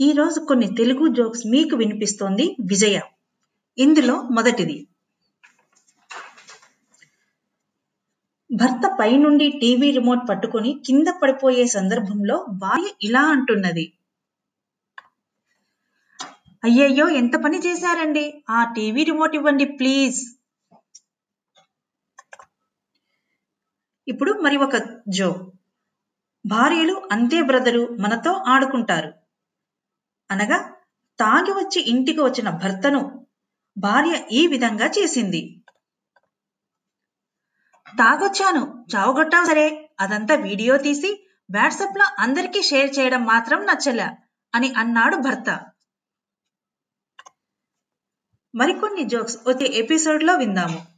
ఈరోజు కొన్ని తెలుగు జోక్స్ మీకు వినిపిస్తోంది విజయ. ఇందులో మొదటిది. భర్త పైనుండి టీవీ రిమోట్ పట్టుకొని కింద పడిపోయే సందర్భంలో భార్య ఇలా అంటున్నది. అయ్యయ్యో ఎంత పని చేశారండి? ఆ టీవీ రిమోట్ ఇవ్వండి ప్లీజ్. ఇప్పుడు మరి ఒక జో. భార్యలు అంతే బ్రదరు మనతో ఆడుకుంటారు. అనగా తాగి వచ్చి ఇంటికి వచ్చిన భర్తను భార్య ఈ విధంగా చేసింది. తాగొచ్చాను చావుగొట్టావు సరే అదంతా వీడియో తీసి వాట్సాప్లో అందరికీ షేర్ చేయడం మాత్రం నచ్చలే అని అన్నాడు భర్త. మరికొన్ని జోక్స్ వచ్చే ఎపిసోడ్లో విందాము.